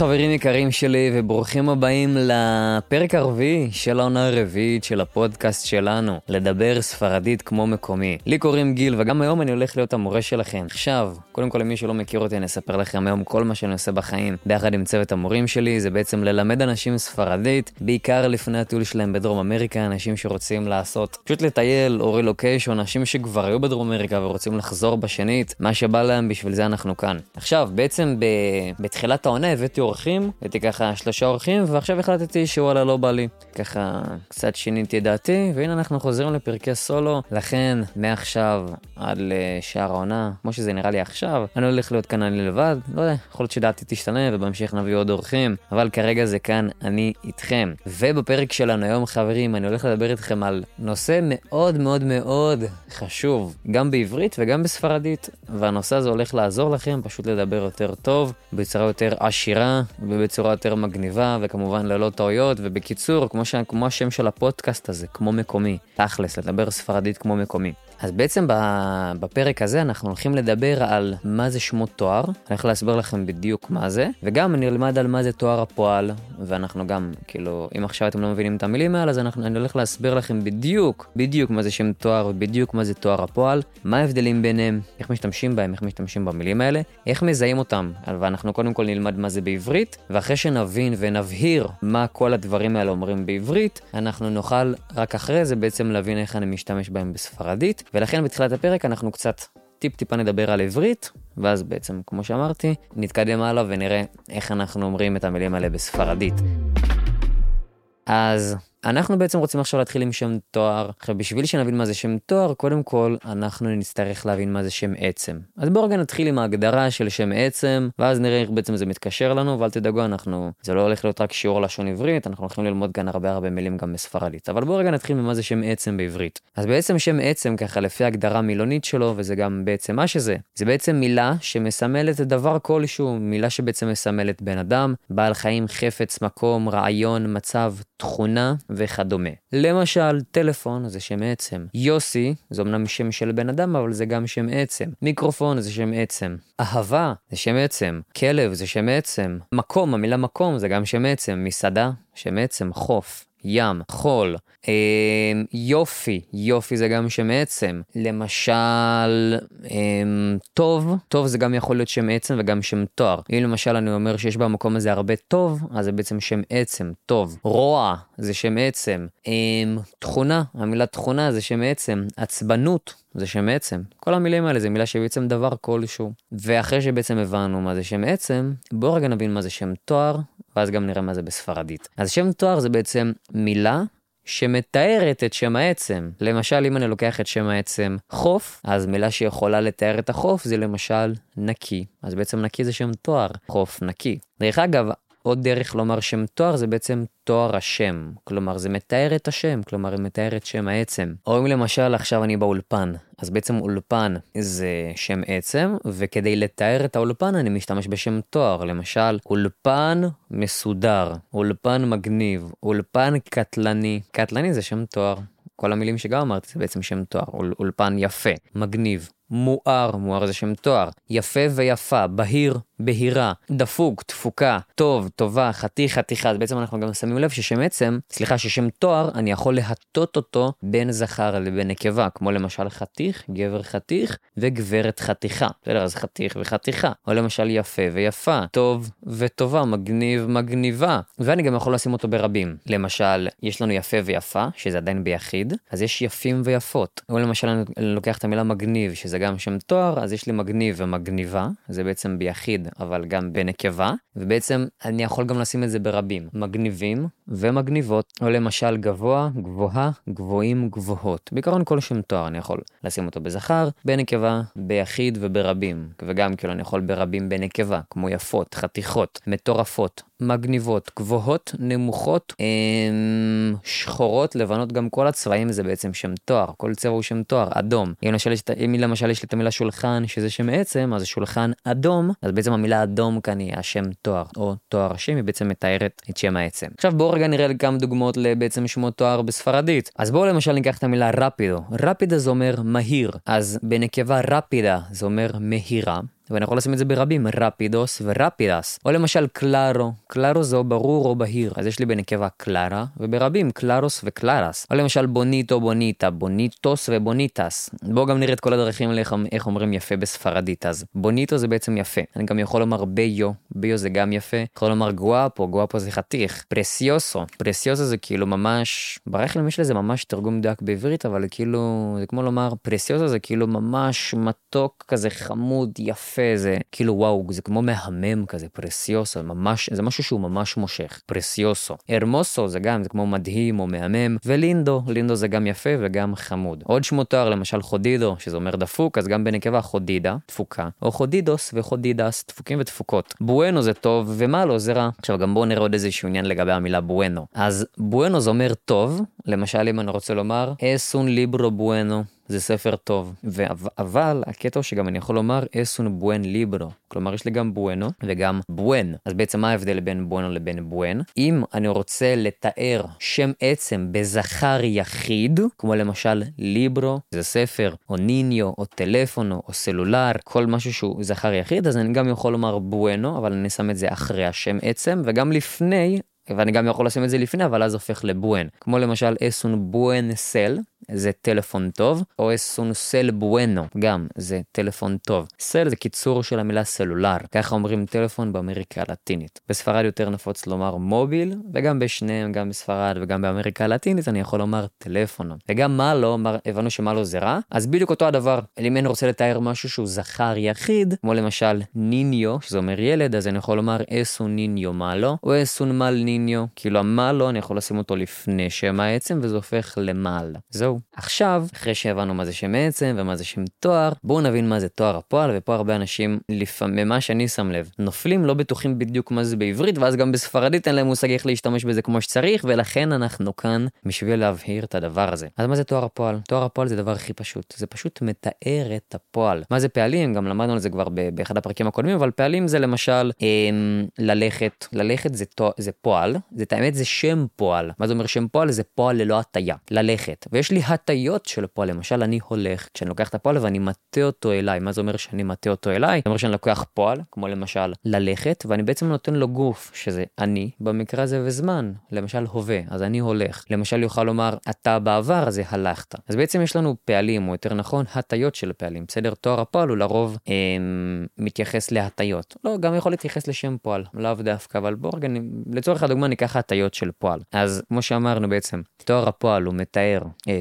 חברים יקרים שלי, וברוכים הבאים לפרק הרביעי של העונה הרביעית של הפודקאסט שלנו, לדבר ספרדית כמו מקומי. לי קוראים גיל, וגם היום אני הולך להיות המורה שלכם. עכשיו, קודם כל למי שלא מכיר אותי, אני אספר לכם היום כל מה שאני עושה בחיים, ביחד עם צוות המורים שלי, זה בעצם ללמד אנשים ספרדית, בעיקר לפני הטיול שלהם בדרום אמריקה, אנשים שרוצים לעשות, פשוט לטייל או רילוקיישן, אנשים שכבר היו בדרום אמריקה ורוצים לחזור בשנית, מה שבא להם, בשביל זה אנחנו כאן. עכשיו, בעצם ב... בתחילת העונה הבאתי אורחים, הבאתי ככה שלושה אורחים, ועכשיו החלטתי שוואלה לא בא לי. ככה קצת שיניתי את דעתי, והנה אנחנו חוזרים לפרקי סולו, לכן מעכשיו עד לשאר העונה, כמו שזה נראה לי עכשיו, אני הולך להיות כאן אני לבד, לא יודע, יכול להיות שדעתי תשתנה ובהמשך נביא עוד אורחים, אבל כרגע זה כאן אני איתכם. ובפרק שלנו היום חברים, אני הולך לדבר איתכם על נושא מאוד מאוד מאוד חשוב, גם בעברית וגם בספרדית, והנושא הזה הולך לעזור לכם פשוט לדבר יותר טוב, בצורה יותר עשירה ובצורה יותר מגניבה, וכמובן ללא טעויות, ובקיצור, כמו, ש... כמו השם של הפודקאסט הזה, כמו מקומי, תכלס, לדבר ספרדית כמו מקומי. אז בעצם בפרק הזה אנחנו הולכים לדבר על מה זה שמות תואר, אני הולך להסביר לכם בדיוק מה זה, וגם אני אלמד על מה זה תואר הפועל, ואנחנו גם, כאילו, אם עכשיו אתם לא מבינים את המילים האלה, אז אנחנו, אני הולך להסביר לכם בדיוק, בדיוק מה זה שם תואר, ובדיוק מה זה תואר הפועל, מה ההבדלים ביניהם, איך משתמשים בהם, איך משתמשים במילים האלה, איך מזהים אותם, ואנחנו קודם כל נלמד מה זה בעברית, ואחרי שנבין ונבהיר מה כל הדברים האלה אומרים בעברית, אנחנו נוכל רק אחרי זה בעצם להבין איך אני משתמש בהם בספרדית. ולכן בתחילת הפרק אנחנו קצת טיפ-טיפה נדבר על עברית, ואז בעצם, כמו שאמרתי, נתקדם הלאה ונראה איך אנחנו אומרים את המילים האלה בספרדית. אז אנחנו בעצם רוצים עכשיו להתחיל עם שם תואר. עכשיו בשביל שנבין מה זה שם תואר, קודם כל אנחנו נצטרך להבין מה זה שם עצם. אז בואו רגע נתחיל עם ההגדרה של שם עצם, ואז נראה איך בעצם זה מתקשר לנו, ואל תדאגו, אנחנו, זה לא הולך להיות רק שיעור לשון עברית, אנחנו הולכים ללמוד כאן הרבה הרבה מילים גם בספרדית. אבל בואו רגע נתחיל ממה זה שם עצם בעברית. אז בעצם שם עצם ככה לפי הגדרה מילונית שלו, וזה גם בעצם מה שזה, זה בעצם מילה שמסמלת דבר כלשהו, מילה שבעצם מסמלת בן אדם, בעל חיים, חפץ, מקום, רעיון, מצב, תכונה וכדומה. למשל, טלפון זה שם עצם. יוסי זה אמנם שם של בן אדם, אבל זה גם שם עצם. מיקרופון זה שם עצם. אהבה זה שם עצם. כלב זה שם עצם. מקום, המילה מקום זה גם שם עצם. מסעדה, שם עצם. חוף. ים, חול, אה, יופי, יופי זה גם שם עצם. למשל, אה, טוב, טוב זה גם יכול להיות שם עצם וגם שם תואר. אם למשל אני אומר שיש במקום הזה הרבה טוב, אז זה בעצם שם עצם, טוב. רוע זה שם עצם. אה, תכונה, המילה תכונה זה שם עצם. עצבנות זה שם עצם. כל המילים האלה זה מילה שבעצם דבר כלשהו. ואחרי שבעצם הבנו מה זה שם עצם, בואו רגע נבין מה זה שם תואר, ואז גם נראה מה זה בספרדית. אז שם תואר זה בעצם מילה שמתארת את שם העצם. למשל, אם אני לוקח את שם העצם חוף, אז מילה שיכולה לתאר את החוף זה למשל נקי. אז בעצם נקי זה שם תואר, חוף נקי. דרך אגב, עוד דרך לומר שם תואר זה בעצם תואר השם. כלומר, זה מתאר את השם, כלומר, זה מתאר את שם העצם. או אם למשל עכשיו אני באולפן, אז בעצם אולפן זה שם עצם, וכדי לתאר את האולפן אני משתמש בשם תואר. למשל, אולפן מסודר, אולפן מגניב, אולפן קטלני. קטלני זה שם תואר. כל המילים שגם אמרתי זה בעצם שם תואר, אול, אולפן יפה, מגניב, מואר, מואר זה שם תואר, יפה ויפה, בהיר, בהירה, דפוק, תפוקה, טוב, טובה, חתיך, חתיכה. אז בעצם אנחנו גם שמים לב ששם עצם, סליחה, ששם תואר, אני יכול להטות אותו בין זכר לבין נקבה, כמו למשל חתיך, גבר חתיך, וגברת חתיכה. בסדר, אז חתיך וחתיכה. או למשל יפה ויפה, טוב וטובה, מגניב, מגניבה. ואני גם יכול לשים אותו ברבים. למשל, יש לנו יפה ויפה, שזה עדיין ביחיד, אז יש יפים ויפות. או למשל, אני לוקח את המילה מגניב, שזה גם שם תואר, אז יש לי מגניב ומגניבה, זה בעצם ביחיד, אבל גם בנקבה, ובעצם אני יכול גם לשים את זה ברבים, מגניבים ומגניבות, או למשל גבוה, גבוהה, גבוהים, גבוהות. בעיקרון כל שם תואר אני יכול לשים אותו בזכר, בנקבה, ביחיד וברבים, וגם כאילו אני יכול ברבים בנקבה, כמו יפות, חתיכות, מטורפות, מגניבות, גבוהות, נמוכות, אמ, שחורות, לבנות, גם כל הצבעים זה בעצם שם תואר, כל צבע הוא שם תואר, אדום. אם למשל, אם למשל יש לי את המילה שולחן, שזה שם עצם, אז שולחן אדום, אז בעצם המילה אדום כאן היא השם תואר, או תואר השם, היא בעצם מתארת את שם העצם. עכשיו בואו רגע נראה כמה דוגמאות לבעצם שמות תואר בספרדית. אז בואו למשל ניקח את המילה rápido. rápido זה אומר מהיר, אז בנקבה rápida זה אומר מהירה. ואני יכול לשים את זה ברבים, rápidos ו rápidas. או למשל claro, claro זה או ברור או בהיר, אז יש לי בנקבה clara, וברבים claros ו claras. או למשל bonito bonita, bonitos ו bonitas. בואו גם נראה את כל הדרכים לאיך איך אומרים יפה בספרדית, אז bonito זה בעצם יפה. אני גם יכול לומר ביו, ביו זה גם יפה. יכול לומר guapo, guapo זה חתיך. פרסיוסו, פרסיוסו זה כאילו ממש, ברח לי יש לזה ממש תרגום מדויק בעברית, אבל כאילו, זה כמו לומר פרסיוסו זה כאילו ממש מתוק כזה חמוד, יפה, זה כאילו וואו, זה כמו מהמם כזה, פרסיוסו, ממש, זה משהו שהוא ממש מושך. פרסיוסו. הרמוסו זה גם, זה כמו מדהים או מהמם, ולינדו, לינדו זה גם יפה וגם חמוד. עוד שמות תואר, למשל חודידו, שזה אומר דפוק, אז גם בנקבה חודידה, דפוקה, או חודידוס וחודידס, דפוקים ודפוקות. בואנו זה טוב, ומה לא זה רע. עכשיו גם בואו נראה עוד איזשהו עניין לגבי המילה בואנו. אז בואנו זה אומר טוב, למשל אם אני רוצה לומר, אסון ליברו בואנו. זה ספר טוב. אבל הקטע הוא שגם אני יכול לומר אסון בואן ליברו. כלומר יש לי גם בואנו וגם בואן. אז בעצם מה ההבדל בין בואנו לבין בואן? אם אני רוצה לתאר שם עצם בזכר יחיד, כמו למשל ליברו, זה ספר, או ניניו, או טלפונו, או סלולר, כל משהו שהוא זכר יחיד, אז אני גם יכול לומר בואנו, אבל אני שם את זה אחרי השם עצם, וגם לפני ואני גם יכול לשים את זה לפני, אבל אז הופך לבואן. כמו למשל אסון בואן סל, זה טלפון טוב, או אסון סל בואנו, גם זה טלפון טוב. סל זה קיצור של המילה סלולר, ככה אומרים טלפון באמריקה הלטינית. בספרד יותר נפוץ לומר מוביל, וגם בשניהם, גם בספרד וגם באמריקה הלטינית, אני יכול לומר טלפונו. וגם מה לא, הבנו שמה לא זה רע, אז בדיוק אותו הדבר. אם אני רוצה לתאר משהו שהוא זכר יחיד, כמו למשל ניניו, שזה אומר ילד, אז אני יכול לומר אסון ניניו מה לא, או אסון מל ניניו, כאילו המה לא, אני יכול לשים אותו לפני שם העצם, וזה הופך למל. זהו. עכשיו, אחרי שהבנו מה זה שם עצם ומה זה שם תואר, בואו נבין מה זה תואר הפועל, ופה הרבה אנשים, לפעמים, ממה שאני שם לב, נופלים, לא בטוחים בדיוק מה זה בעברית, ואז גם בספרדית אין להם מושג איך להשתמש בזה כמו שצריך, ולכן אנחנו כאן בשביל להבהיר את הדבר הזה. אז מה זה תואר הפועל? תואר הפועל זה הדבר הכי פשוט, זה פשוט מתאר את הפועל. מה זה פעלים? גם למדנו על זה כבר באחד הפרקים הקודמים, אבל פעלים זה למשל אמ, ללכת, ללכת זה, תואר, זה פועל, זה האמת זה שם פועל. מה זה אומר שם פועל? זה פועל ללא הטיה, ללכת. ויש לי הטיות של פועל, למשל אני הולך, כשאני לוקח את הפועל ואני מטה אותו אליי, מה זה אומר שאני מטה אותו אליי? זה אומר שאני לוקח פועל, כמו למשל ללכת, ואני בעצם נותן לו גוף, שזה אני, במקרה הזה וזמן, למשל הווה, אז אני הולך. למשל יוכל לומר אתה בעבר, זה הלכת. אז בעצם יש לנו פעלים, או יותר נכון, הטיות של פעלים. בסדר? תואר הפועל הוא לרוב אה, מתייחס להטיות. לא, גם יכול להתייחס לשם פועל, לאו דווקא, אבל בואו רגע, לצורך הדוגמה ניקח הטיות של פועל. אז כמו שאמרנו בעצם, תואר הפועל הוא מתאר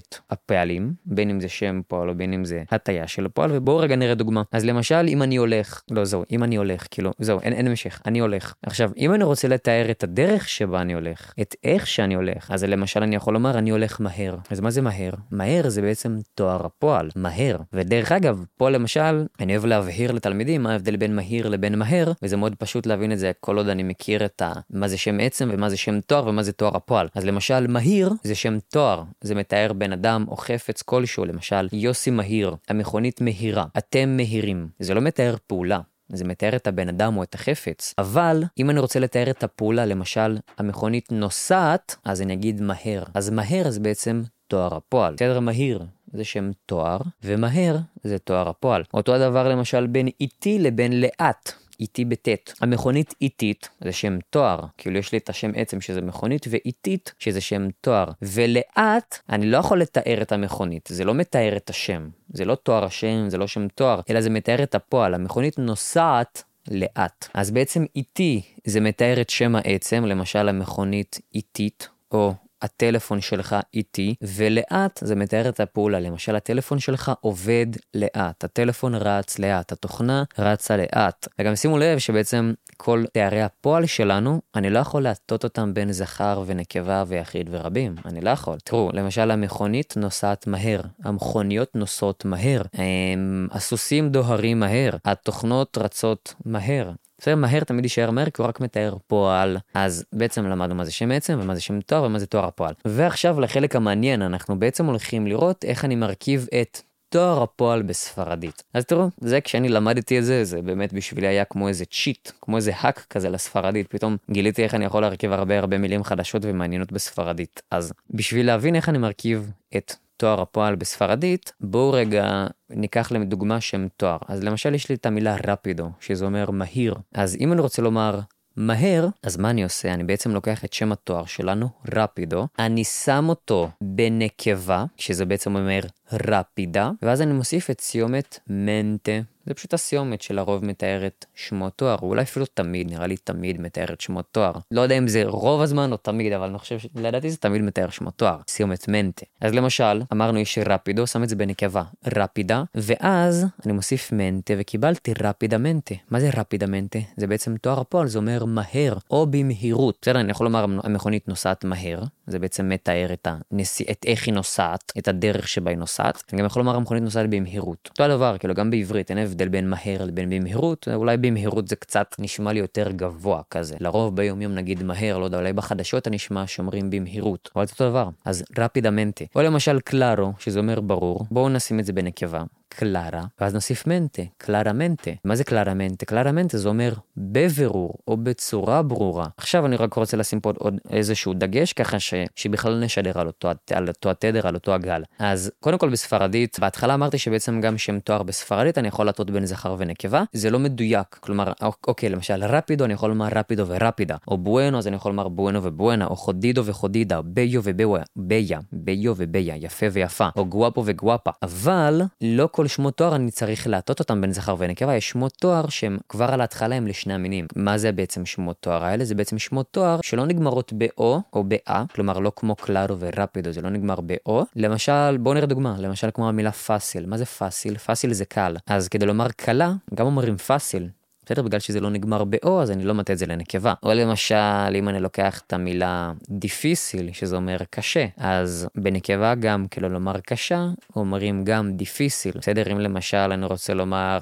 את הפעלים, בין אם זה שם פועל או בין אם זה הטיה של הפועל, ובואו רגע נראה דוגמה. אז למשל, אם אני הולך, לא זהו, אם אני הולך, כאילו, זהו, אין, אין המשך, אני הולך. עכשיו, אם אני רוצה לתאר את הדרך שבה אני הולך, את איך שאני הולך, אז למשל אני יכול לומר, אני הולך מהר. אז מה זה מהר? מהר זה בעצם תואר הפועל, מהר. ודרך אגב, פה למשל, אני אוהב להבהיר לתלמידים מה ההבדל בין מהיר לבין מהר, וזה מאוד פשוט להבין את זה כל עוד אני מכיר את ה... מה זה שם עצם ומה זה שם תואר ומה זה תואר הפועל. אז למשל, מהיר זה שם תואר, זה מתאר בן אדם או חפץ כלשהו, למשל יוסי מהיר, המכונית מהירה, אתם מהירים. זה לא מתאר פעולה. זה מתאר את הבן אדם או את החפץ. אבל אם אני רוצה לתאר את הפעולה, למשל, המכונית נוסעת, אז אני אגיד מהר. אז מהר זה בעצם תואר הפועל. בסדר, מהיר זה שם תואר, ומהר זה תואר הפועל. אותו הדבר למשל בין איטי לבין לאט. איטי בטית. המכונית איטית זה שם תואר, כאילו יש לי את השם עצם שזה מכונית, ואיטית שזה שם תואר. ולאט אני לא יכול לתאר את המכונית, זה לא מתאר את השם. זה לא תואר השם, זה לא שם תואר, אלא זה מתאר את הפועל. המכונית נוסעת לאט. אז בעצם איטי זה מתאר את שם העצם, למשל המכונית איטית, או הטלפון שלך איטי, ולאט זה מתאר את הפעולה. למשל, הטלפון שלך עובד לאט, הטלפון רץ לאט, התוכנה רצה לאט. וגם שימו לב שבעצם כל תארי הפועל שלנו, אני לא יכול להטות אותם בין זכר ונקבה ויחיד ורבים. אני לא יכול. תראו, למשל המכונית נוסעת מהר, המכוניות נוסעות מהר, הם, הסוסים דוהרים מהר, התוכנות רצות מהר. בסדר, מהר תמיד יישאר מהר כי הוא רק מתאר פועל. אז בעצם למדנו מה זה שם עצם ומה זה שם תואר ומה זה תואר הפועל. ועכשיו לחלק המעניין, אנחנו בעצם הולכים לראות איך אני מרכיב את תואר הפועל בספרדית. אז תראו, זה כשאני למדתי את זה, זה באמת בשבילי היה כמו איזה צ'יט, כמו איזה האק כזה לספרדית. פתאום גיליתי איך אני יכול להרכיב הרבה הרבה מילים חדשות ומעניינות בספרדית. אז בשביל להבין איך אני מרכיב את תואר הפועל בספרדית, בואו רגע ניקח לדוגמה שם תואר. אז למשל יש לי את המילה רפידו, שזה אומר מהיר. אז אם אני רוצה לומר מהר, אז מה אני עושה? אני בעצם לוקח את שם התואר שלנו, רפידו, אני שם אותו בנקבה, שזה בעצם אומר רפידה, ואז אני מוסיף את סיומת מנטה. זה פשוט הסיומת שלרוב מתארת שמות תואר, או אולי אפילו תמיד, נראה לי תמיד מתארת שמות תואר. לא יודע אם זה רוב הזמן או תמיד, אבל אני חושב שלדעתי זה תמיד מתאר שמות תואר, סיומת מנטה. אז למשל, אמרנו יש רפידו, שם את זה בנקבה, רפידה, ואז אני מוסיף מנטה וקיבלתי רפידה מנטה. מה זה רפידה מנטה? זה בעצם תואר הפועל, זה אומר מהר, או במהירות. בסדר, אני יכול לומר המכונית נוסעת מהר, זה בעצם מתאר את, הנס... את איך היא נוסעת, את הדרך שבה היא נוסעת. אני גם יכול לומר המכונית נוסעת במהירות. אותו הדבר, כאילו גם בעברית אין הבדל בין מהר לבין במהירות, אולי במהירות זה קצת נשמע לי יותר גבוה כזה. לרוב ביום יום נגיד מהר, לא יודע, אולי בחדשות אני נשמע שאומרים במהירות, אבל זה אותו דבר. אז רפידמנטה. או למשל קלארו, שזה אומר ברור, בואו נשים את זה בנקבה. קלרה, ואז נוסיף מנטה, קלרה מנטה. מה זה קלרה מנטה? קלרה מנטה זה אומר בבירור, או בצורה ברורה. עכשיו אני רק רוצה לשים פה עוד איזשהו דגש, ככה ש... שבכלל נשדר על אותו, על אותו התדר, על אותו הגל. אז קודם כל בספרדית, בהתחלה אמרתי שבעצם גם שם תואר בספרדית אני יכול להטות בין זכר ונקבה, זה לא מדויק. כלומר, אוקיי, למשל רפידו אני יכול לומר רפידו ורפידה, או בואנו אז אני יכול לומר בואנו ובואנה, או חודידו וחודידה, ביו וביה, ביו וביה, יפה ויפה, או גואפו וגואפה. אבל לא כל שמות תואר אני צריך להטות אותם בין זכר ונקבה, יש שמות תואר שהם כבר על ההתחלה הם לשני המינים. מה זה בעצם שמות תואר האלה? זה בעצם שמות תואר שלא נגמרות ב-או או ב-א, כלומר לא כמו קלארו ורפידו, זה לא נגמר ב-או. למשל, בואו נראה דוגמה, למשל כמו המילה פאסיל. מה זה פאסיל? פאסיל זה קל. אז כדי לומר קלה, גם אומרים פאסיל. בסדר? בגלל שזה לא נגמר ב-או, אז אני לא מטה את זה לנקבה. או למשל, אם אני לוקח את המילה difícil, שזה אומר קשה, אז בנקבה גם כאילו לומר קשה, אומרים גם difícil. בסדר? אם למשל אני רוצה לומר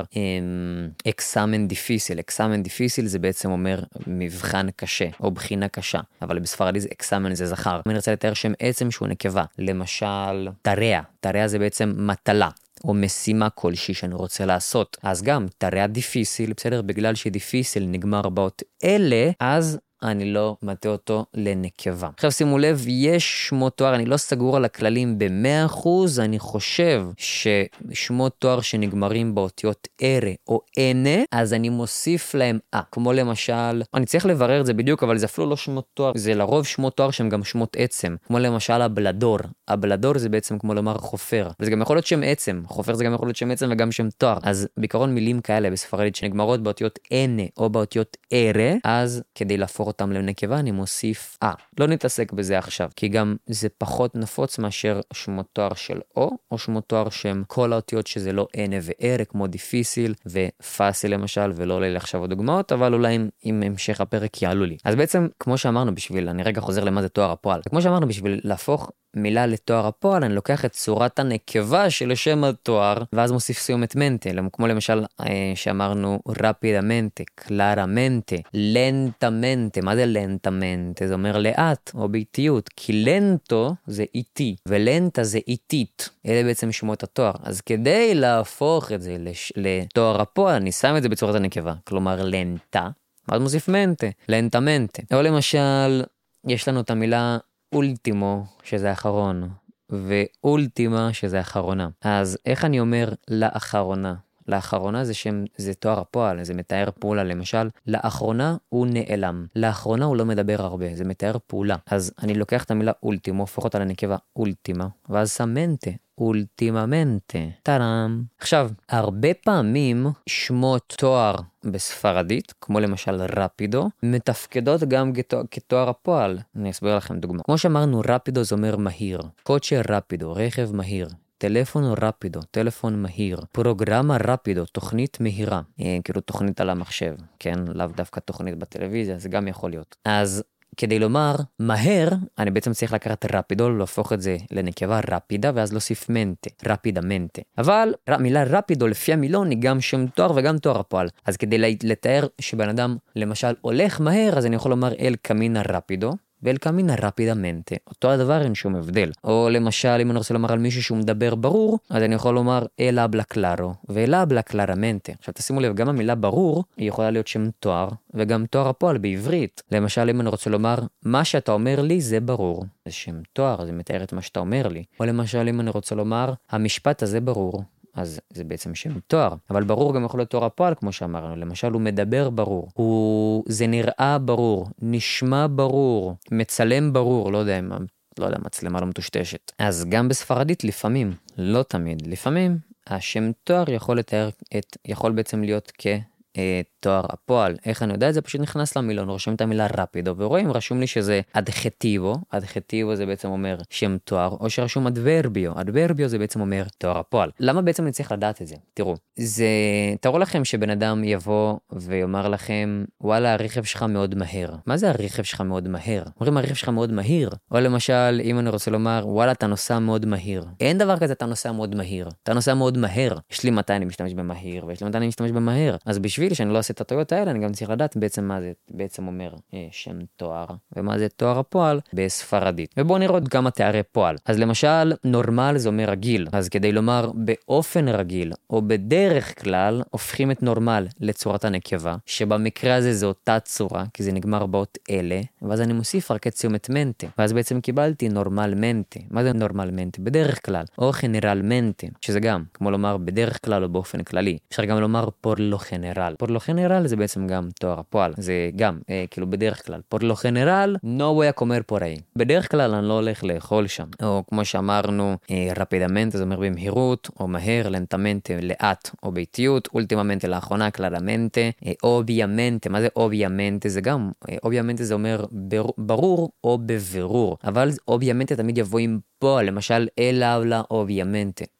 examen difícil, examen difícil זה בעצם אומר מבחן קשה, או בחינה קשה, אבל בספרדית examen זה זכר. אם אני רוצה לתאר שם עצם שהוא נקבה, למשל, tarea, tarea זה בעצם מטלה. או משימה כלשהי שאני רוצה לעשות. אז גם תראה דיפיסיל, בסדר? בגלל שדיפיסיל נגמר באות אלה, אז אני לא מטה אותו לנקבה. עכשיו שימו לב, יש שמות תואר, אני לא סגור על הכללים ב-100%, אני חושב ששמות תואר שנגמרים באותיות ארה או אנה, אז אני מוסיף להם אה, כמו למשל, אני צריך לברר את זה בדיוק, אבל זה אפילו לא שמות תואר, זה לרוב שמות תואר שהם גם שמות עצם, כמו למשל הבלדור. הבלדור זה בעצם כמו לומר חופר, וזה גם יכול להיות שם עצם, חופר זה גם יכול להיות שם עצם וגם שם תואר. אז בעיקרון מילים כאלה בספרדית שנגמרות באותיות אנה או באותיות ארה, אז כדי להפוך להפוך אותם לנקבה, אני מוסיף אה. לא נתעסק בזה עכשיו, כי גם זה פחות נפוץ מאשר שמות תואר של או, או שמות תואר שהם כל האותיות שזה לא אנה וארה, כמו דיפיסיל ופאסיל למשל, ולא עולה לי עכשיו עוד דוגמאות, אבל אולי עם, עם המשך הפרק יעלו לי. אז בעצם, כמו שאמרנו בשביל, אני רגע חוזר למה זה תואר הפועל. כמו שאמרנו, בשביל להפוך מילה לתואר הפועל, אני לוקח את צורת הנקבה של שם התואר, ואז מוסיף סיומת מנטה, כמו למשל אה, שאמרנו רפידמנטה, קלרמנטה, לנטמנטה, מה זה לנטמנטה? זה אומר לאט או באיטיות, כי לנטו זה איטי, ולנטה זה איטית. אלה בעצם שמות התואר. אז כדי להפוך את זה לש... לתואר הפועל, אני שם את זה בצורת הנקבה, כלומר לנטה, ואז מוסיף מנטה, לנטמנטה. או למשל, יש לנו את המילה אולטימו, שזה אחרון, ואולטימה, שזה אחרונה. אז איך אני אומר לאחרונה? לאחרונה זה שם, זה תואר הפועל, זה מתאר פעולה. למשל, לאחרונה הוא נעלם. לאחרונה הוא לא מדבר הרבה, זה מתאר פעולה. אז אני לוקח את המילה אולטימו, הופך אותה לנקבה אולטימה, ואז שם מנטה, אולטיממנטה. טאדאם. עכשיו, הרבה פעמים שמות תואר בספרדית, כמו למשל רפידו, מתפקדות גם כתואר, כתואר הפועל. אני אסביר לכם דוגמה. כמו שאמרנו, רפידו זה אומר מהיר. קוצ'ה רפידו, רכב מהיר. טלפון רפידו, טלפון מהיר, פרוגרמה רפידו, תוכנית מהירה, אה, כאילו תוכנית על המחשב, כן? לאו דווקא תוכנית בטלוויזיה, זה גם יכול להיות. אז כדי לומר מהר, אני בעצם צריך לקחת רפידו, להפוך את זה לנקבה רפידה, ואז להוסיף מנטה, רפידה מנטה. אבל מילה רפידו לפי המילון היא גם שם תואר וגם תואר הפועל. אז כדי לתאר שבן אדם למשל הולך מהר, אז אני יכול לומר אל קמינה רפידו, ואל קמינה רפידמנטה. אותו הדבר אין שום הבדל. או למשל, אם אני רוצה לומר על מישהו שהוא מדבר ברור, אז אני יכול לומר אל אבלה קלארו, ואל אבלה קלרמנטה. עכשיו תשימו לב, גם המילה ברור, היא יכולה להיות שם תואר, וגם תואר הפועל בעברית. למשל, אם אני רוצה לומר, מה שאתה אומר לי זה ברור. זה שם תואר, זה מתאר את מה שאתה אומר לי. או למשל, אם אני רוצה לומר, המשפט הזה ברור. אז זה בעצם שם תואר, אבל ברור גם יכול להיות תואר הפועל כמו שאמרנו, למשל הוא מדבר ברור, הוא... זה נראה ברור, נשמע ברור, מצלם ברור, לא יודע, לא יודע, מצלמה לא מטושטשת. אז גם בספרדית לפעמים, לא תמיד, לפעמים השם תואר יכול לתאר את, יכול בעצם להיות כ... תואר הפועל. איך אני יודע את זה? פשוט נכנס למילון, רושם את המילה רפידו, ורואים, רשום לי שזה אדחטיבו, אדחטיבו זה בעצם אומר שם תואר, או שרשום אדברביו, אדברביו זה בעצם אומר תואר הפועל. למה בעצם אני צריך לדעת את זה? תראו, זה, תארו לכם שבן אדם יבוא ויאמר לכם, וואלה, הרכב שלך מאוד מהר. מה זה הרכב שלך מאוד מהר? אומרים, הרכב שלך מאוד מהיר. או למשל, אם אני רוצה לומר, וואלה, אתה נוסע מאוד מהיר. אין דבר כזה, אתה נוסע מאוד מהיר. אתה נוסע מאוד מהר. יש לי מתי אני משתמש במהיר, ויש לי מתי אני משתמש במהר. אז בשביל שאני לא אעשה את הטעויות האלה, אני גם צריך לדעת בעצם מה זה בעצם אומר אה, שם תואר, ומה זה תואר הפועל בספרדית. ובואו נראה עוד כמה תארי פועל. אז למשל, נורמל זה אומר רגיל, אז כדי לומר באופן רגיל, או בדרך כלל, הופכים את נורמל לצורת הנקבה, שבמקרה הזה זה אותה צורה, כי זה נגמר באות אלה, ואז אני מוסיף רק את סיומת מנטה, ואז בעצם קיבלתי נורמל מנטה. מה זה נורמל מנטה? בדרך כלל, או generalmente, שזה גם, כמו לומר בדרך כלל או באופן כללי. אפשר גם לומר por lo general. por lo general זה בעצם גם תואר הפועל, זה גם, אה, כאילו בדרך כלל, por lo general, no voy por ahí. בדרך כלל אני לא הולך לאכול שם. או כמו שאמרנו, אה, rápidamente זה אומר במהירות, או מהר, lentamente לאט, או באיטיות, últimamente לאחרונה, claramente, אה, obviamente, מה זה obviamente? זה גם, אה, obviamente זה אומר בר, ברור או בבירור, אבל obviamente תמיד יבוא עם פועל, למשל él habla.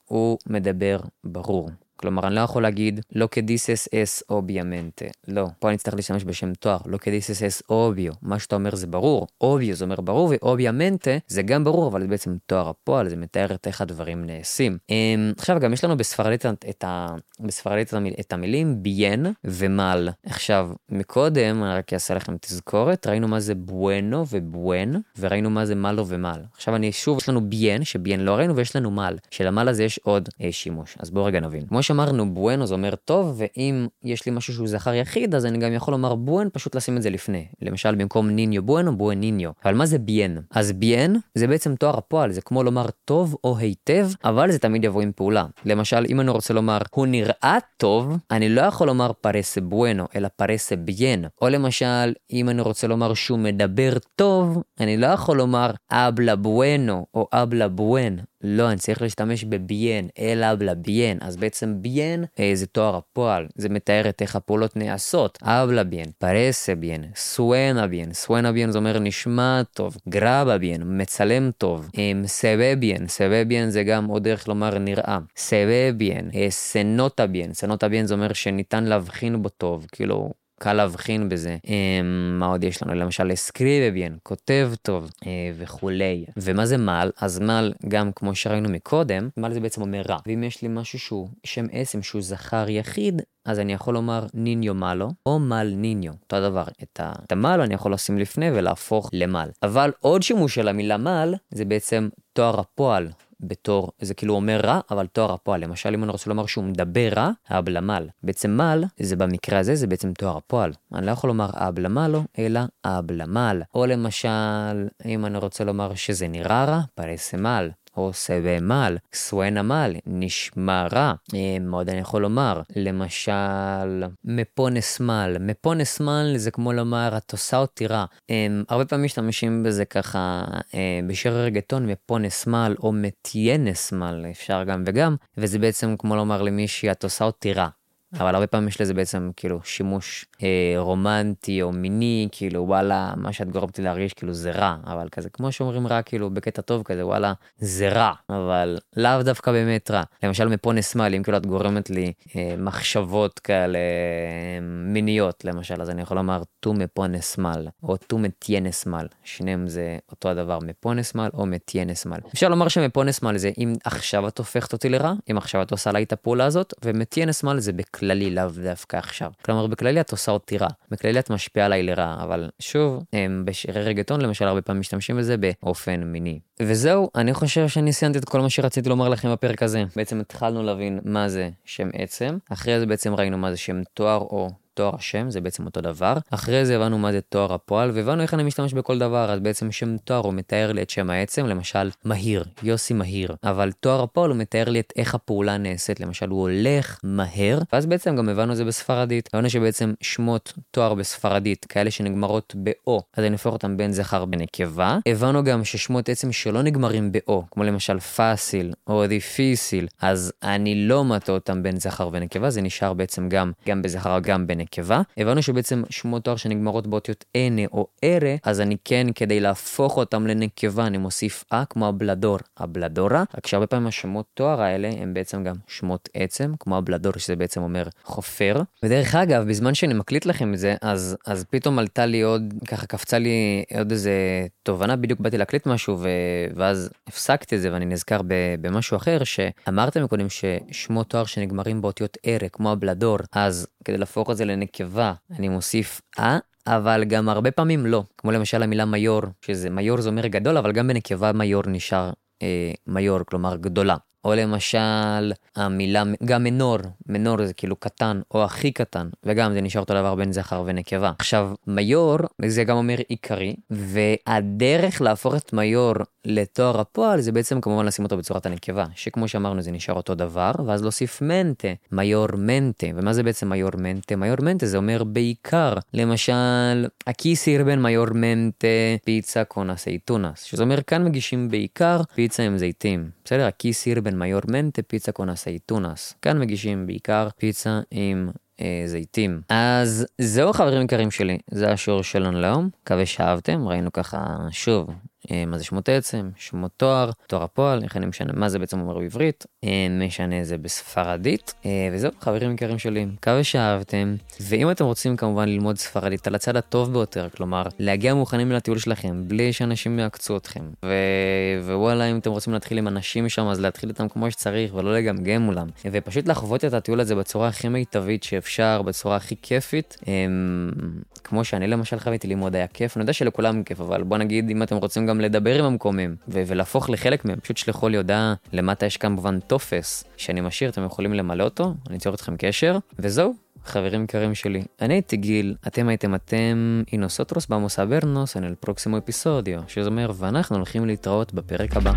הוא מדבר ברור. כלומר, אני לא יכול להגיד לא כדיסס אס אוביאמנטה. לא. פה אני אצטרך להשתמש בשם תואר, לא כדיסס אס אוביו. מה שאתה אומר זה ברור. אוביו זה אומר ברור, ואוביאמנטה זה גם ברור, אבל זה בעצם תואר הפועל, זה מתאר את איך הדברים נעשים. אמ, עכשיו, גם יש לנו בספרדית את, ה... בספרדית את המילים ביין ומל. עכשיו, מקודם, אני רק אעשה לכם תזכורת, ראינו מה זה בואנו ובואן, וראינו מה זה מלו ומל. עכשיו אני שוב, יש לנו ביין, שביין לא ראינו, ויש לנו מל. שלמל הזה יש עוד אה, שימוש. אז בואו רגע נבין. כמו שאמרנו, בואנו זה אומר טוב, ואם יש לי משהו שהוא זכר יחיד, אז אני גם יכול לומר בואן, פשוט לשים את זה לפני. למשל, במקום ניניו בואנו, בואן ניניו. אבל מה זה ביין? אז ביין זה בעצם תואר הפועל, זה כמו לומר טוב או היטב, אבל זה תמיד יבוא עם פעולה. למשל, אם אני רוצה לומר, הוא נראה טוב, אני לא יכול לומר פרסה בואנו, אלא פרסה ביין. או למשל, אם אני רוצה לומר שהוא מדבר טוב, אני לא יכול לומר אבלה בואנו או אבלה בואן. לא, אני צריך להשתמש ב bien, él habla bien. אז בעצם bien אה, זה תואר הפועל, זה מתאר את איך הפעולות נעשות. habla bien, parece bien, suena bien, suena bien זה אומר נשמע טוב, graba bien, מצלם טוב, se ve bien, se ve bien זה גם עוד דרך לומר נראה, se ve bien, se nota bien, se nota bien זה אומר שניתן להבחין בו טוב, כאילו... קל להבחין בזה. מה עוד יש לנו? למשל escribe bien, כותב טוב אה, וכולי. ומה זה mal? אז mal, גם כמו שראינו מקודם, mal זה בעצם אומר רע. ואם יש לי משהו שהוא שם עצם שהוא זכר יחיד, אז אני יכול לומר niño malo, או mal niño, אותו הדבר. את ה mal אני יכול לשים לפני ולהפוך למל. אבל עוד שימוש של המילה מל, זה בעצם תואר הפועל. בתור, זה כאילו אומר רע, אבל תואר הפועל. למשל, אם אני רוצה לומר שהוא מדבר רע, אבלמל. בעצם מל, זה במקרה הזה, זה בעצם תואר הפועל. אני לא יכול לומר אבלמלו, אלא אבלמל. או למשל, אם אני רוצה לומר שזה נראה רע, פרסמל. או סבמל, סואנמל, נשמע רע. מה עוד אני יכול לומר? למשל, מפונסמל. מפונסמל זה כמו לומר, את עושה אותי רע. הרבה פעמים משתמשים בזה ככה בשיר הרגטון, מפונסמל או מתיינסמל, אפשר גם וגם, וזה בעצם כמו לומר למישהי, את עושה אותי רע. אבל הרבה פעמים יש לזה בעצם כאילו שימוש אה, רומנטי או מיני, כאילו וואלה, מה שאת גורמת לי להרגיש כאילו זה רע, אבל כזה כמו שאומרים רע כאילו בקטע טוב כזה, וואלה, זה רע, אבל לאו דווקא באמת רע. למשל me pones mal, אם כאילו את גורמת לי אה, מחשבות כאלה אה, מיניות למשל, אז אני יכול לומר tú me pones mal, או tú me tienes mal, שניהם זה אותו הדבר, me pones mal או me tienes mal. אפשר לומר ש me pones mal זה אם עכשיו את הופכת אותי לרע, אם עכשיו את עושה לה את הפעולה הזאת, ו me tienes mal זה בכלל. בכללי, לאו דווקא עכשיו. כלומר, בכללי את עושה אותי רע, בכללי את משפיעה עליי לרע, אבל שוב, בשירי רגטון למשל הרבה פעמים משתמשים בזה באופן מיני. וזהו, אני חושב שאני סיימתי את כל מה שרציתי לומר לכם בפרק הזה. בעצם התחלנו להבין מה זה שם עצם, אחרי זה בעצם ראינו מה זה שם תואר או תואר השם זה בעצם אותו דבר. אחרי זה הבנו מה זה תואר הפועל והבנו איך אני משתמש בכל דבר אז בעצם שם תואר הוא מתאר לי את שם העצם למשל מהיר יוסי מהיר אבל תואר הפועל הוא מתאר לי את איך הפעולה נעשית למשל הוא הולך מהר ואז בעצם גם הבנו את זה בספרדית. הבנו שבעצם שמות תואר בספרדית כאלה שנגמרות ב"או אז אני הופך אותם בין זכר בנקבה. הבנו גם ששמות עצם שלא נגמרים ב"או כמו למשל פאסיל או דיפיסיל אז אני לא מטה אותם בין זכר ונקבה זה נשאר בעצם גם גם בזכר גם בנקבה. נקבה, הבנו שבעצם שמות תואר שנגמרות באותיות אנה או ארה, אז אני כן, כדי להפוך אותם לנקבה, אני מוסיף אה כמו הבלדור, הבלדורה, רק שהרבה פעמים השמות תואר האלה הם בעצם גם שמות עצם, כמו הבלדור שזה בעצם אומר חופר. ודרך אגב, בזמן שאני מקליט לכם את זה, אז, אז פתאום עלתה לי עוד, ככה קפצה לי עוד איזה תובנה, בדיוק באתי להקליט משהו, ו... ואז הפסקתי את זה ואני נזכר. במשהו אחר, שאמרתם מקודם ששמות תואר שנגמרים באותיות ארה, כמו הבלדור, אז כדי להפוך את זה לנקבה, אני מוסיף אה, אבל גם הרבה פעמים לא. כמו למשל המילה מיור, שזה מיור זה אומר גדול, אבל גם בנקבה מיור נשאר אה, מיור, כלומר גדולה. או למשל המילה, גם מנור, מנור זה כאילו קטן או הכי קטן, וגם זה נשאר אותו דבר בין זכר ונקבה. עכשיו, מיור, זה גם אומר עיקרי, והדרך להפוך את mayor לתואר הפועל זה בעצם כמובן לשים אותו בצורת הנקבה, שכמו שאמרנו זה נשאר אותו דבר, ואז להוסיף mente, mayormente, ומה זה בעצם mayormente? Mayormente זה אומר בעיקר, למשל, aquí sirven mayormente pizza con aceitunas, שזה אומר כאן מגישים בעיקר פיצה עם זיתים, בסדר? aquí sirven mayormente pizza con aceitunas. כאן מגישים בעיקר פיצה עם אה, זיתים. אז זהו חברים יקרים שלי, זה השיעור שלנו להיום, מקווה שאהבתם, ראינו ככה שוב מה זה שמות עצם, שמות תואר, תואר הפועל, איך אני משנה מה זה בעצם אומר בעברית, אה, משנה זה בספרדית, אה, וזהו חברים יקרים שלי, מקווה שאהבתם, ואם אתם רוצים כמובן ללמוד ספרדית על הצד הטוב ביותר, כלומר להגיע מוכנים לטיול שלכם בלי שאנשים יעקצו אתכם, ו... ווואלה אם אתם רוצים להתחיל עם אנשים שם אז להתחיל איתם כמו שצריך ולא לגמגם מולם, ופשוט לחוות את הטיול הזה בצורה הכי מיטבית שאפשר, בצורה הכי כיפית, כמו שאני למשל חוויתי ללמוד היה כיף, אני יודע שלכולם כיף, אבל בוא נגיד אם אתם רוצים גם לדבר עם המקומים ו- ולהפוך לחלק מהם, פשוט שלחו לי הודעה, למטה יש כמובן טופס שאני משאיר, אתם יכולים למלא אותו, אני אצור אתכם קשר, וזהו. חברים יקרים שלי, אני הייתי גיל, אתם הייתם אתם, y nosotros vamos a vernos en el próximo שזה אומר, ואנחנו הולכים להתראות בפרק הבא.